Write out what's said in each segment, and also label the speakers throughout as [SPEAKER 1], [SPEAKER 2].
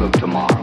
[SPEAKER 1] of
[SPEAKER 2] tomorrow.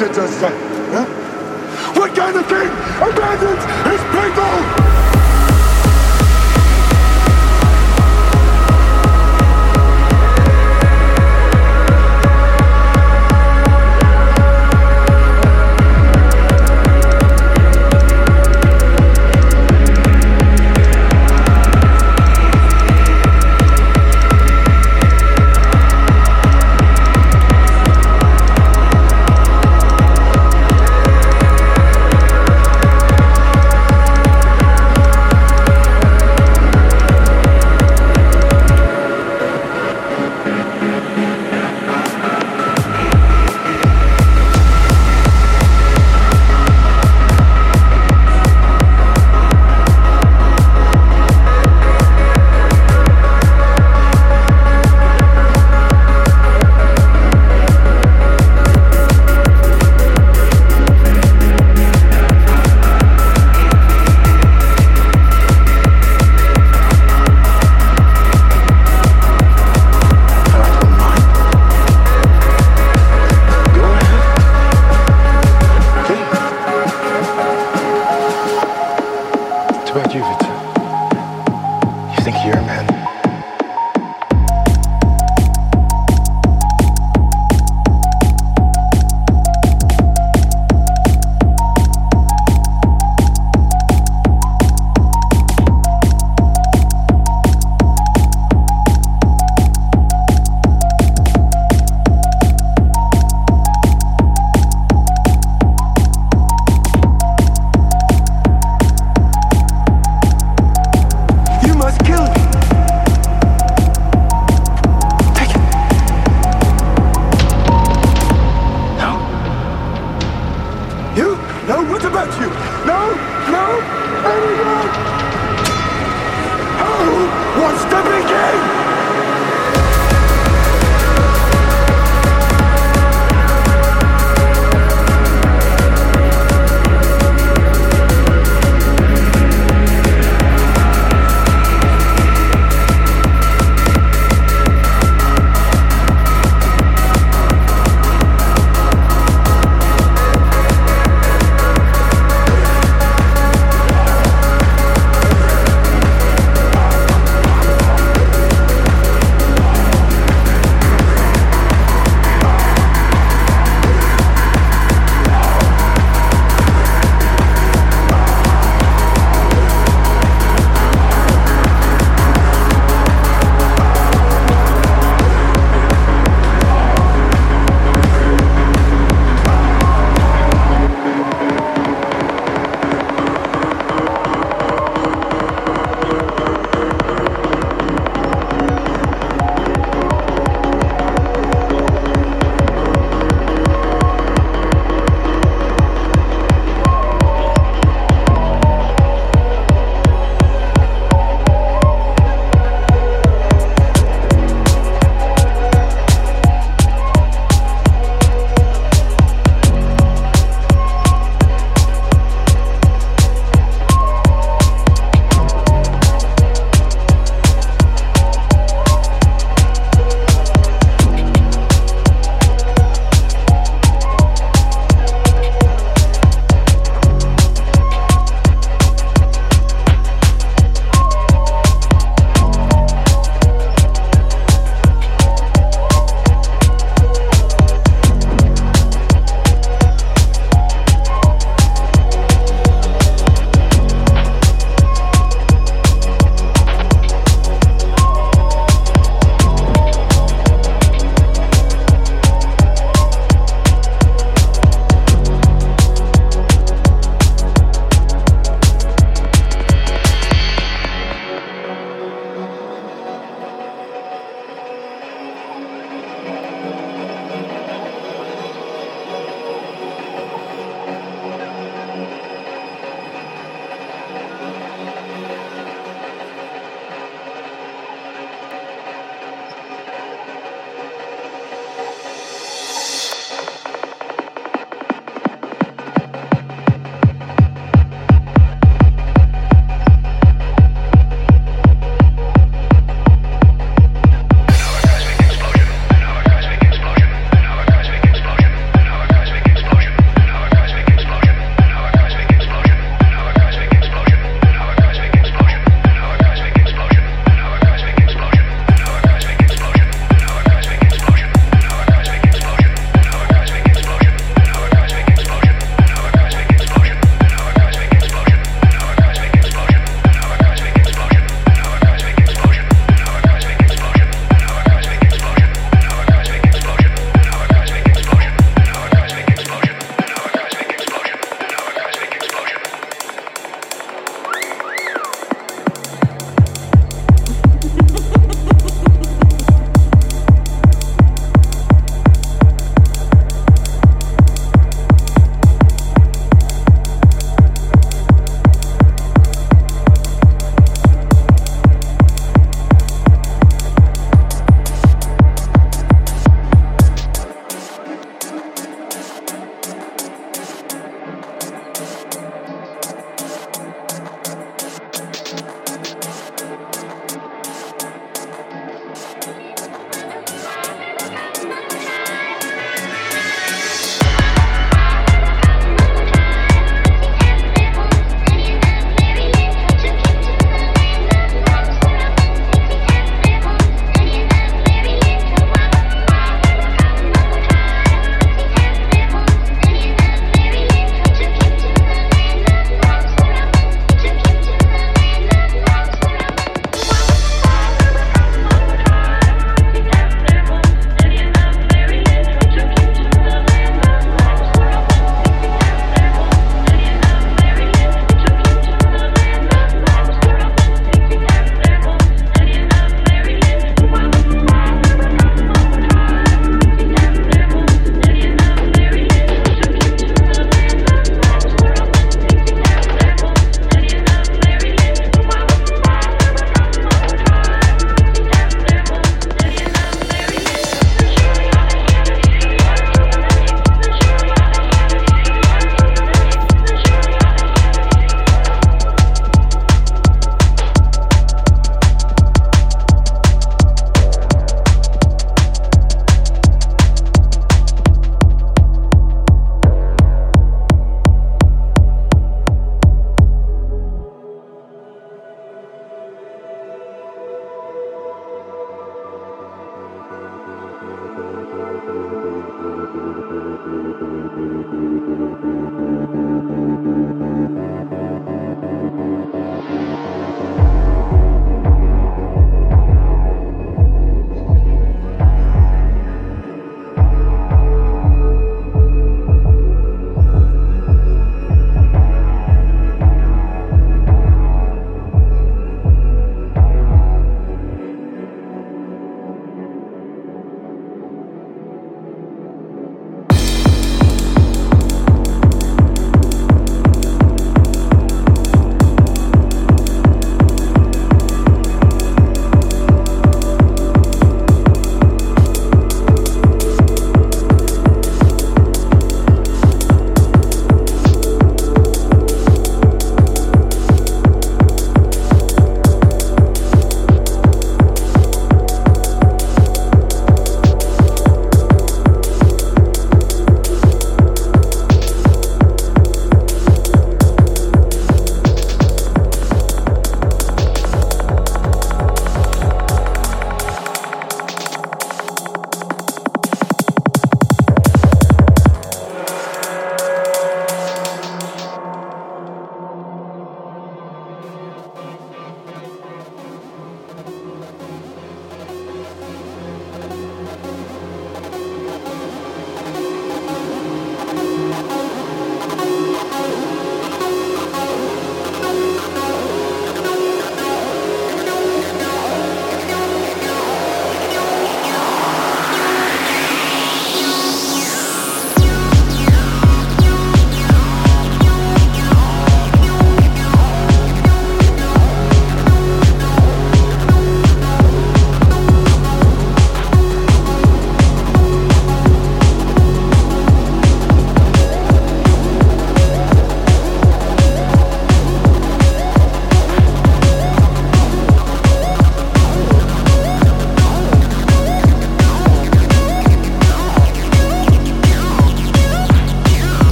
[SPEAKER 1] did this
[SPEAKER 3] thing. Huh? What kind of king
[SPEAKER 4] abandons his people?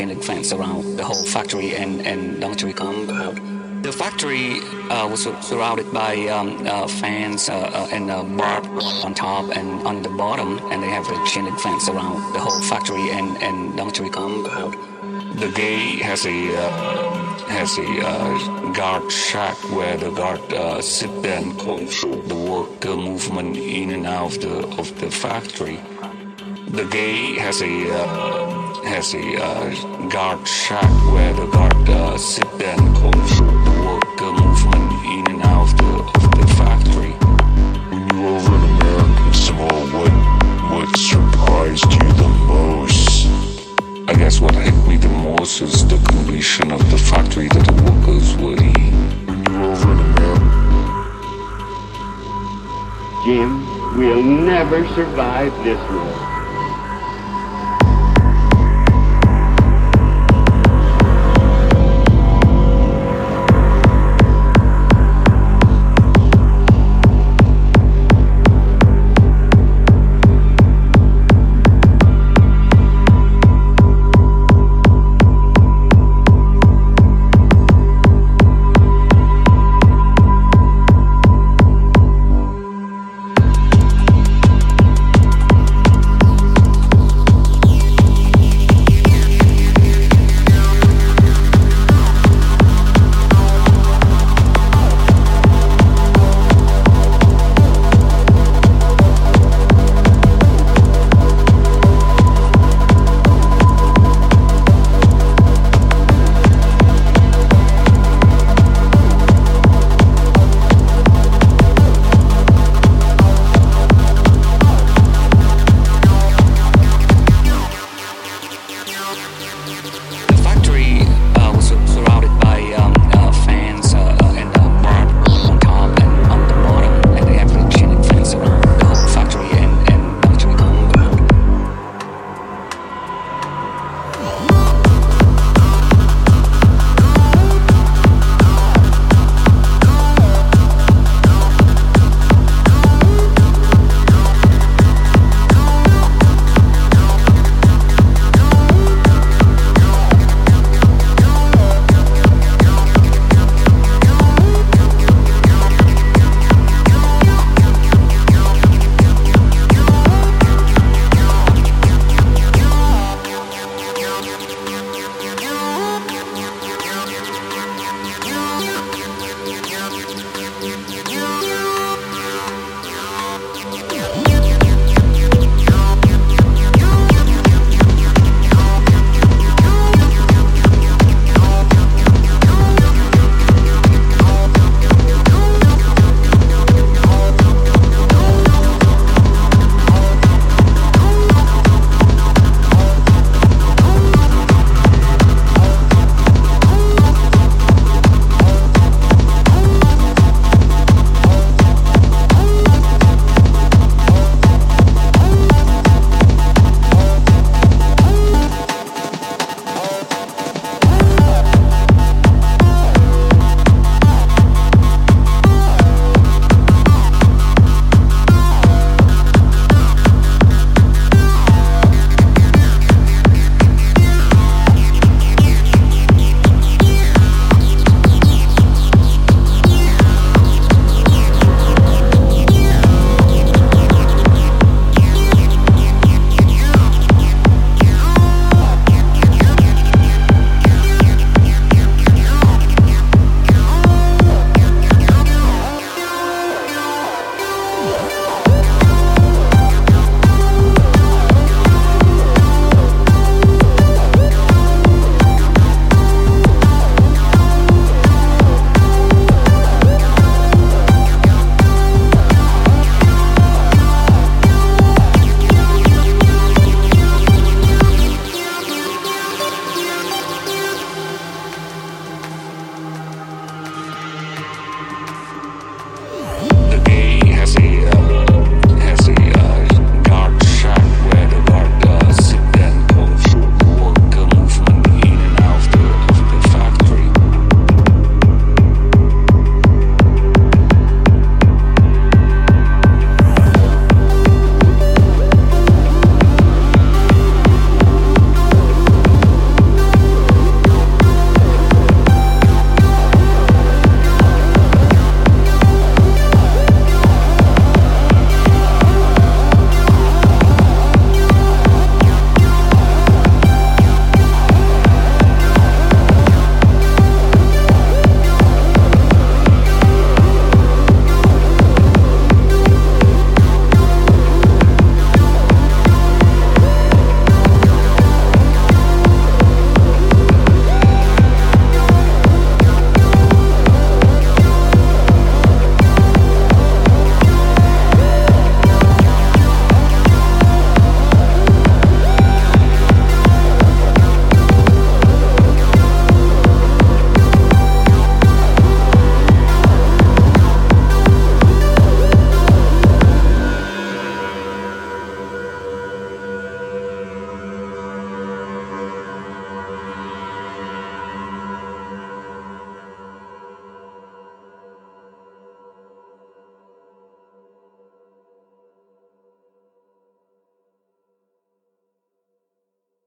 [SPEAKER 5] They have chain link fence around the whole factory and, and dormitory compound. The factory uh, was surrounded by um, uh, fans and a bar on top and on the bottom, and they have a chain link fence around the whole factory and, and dormitory compound.
[SPEAKER 6] The gate has a has a uh, guard shack where the guard uh, sit there and control the worker movement in and out of the of the factory. The gate has a uh, has a uh, guard shack where the guard uh, sit there and control the worker movement in and out of the of the factory.
[SPEAKER 3] When you were over in American Samoa, what what surprised you the most?
[SPEAKER 6] I guess what hit me the most is the condition of the factory that the workers were in.
[SPEAKER 3] When you were over in America.
[SPEAKER 1] Jim, we'll never survive this war.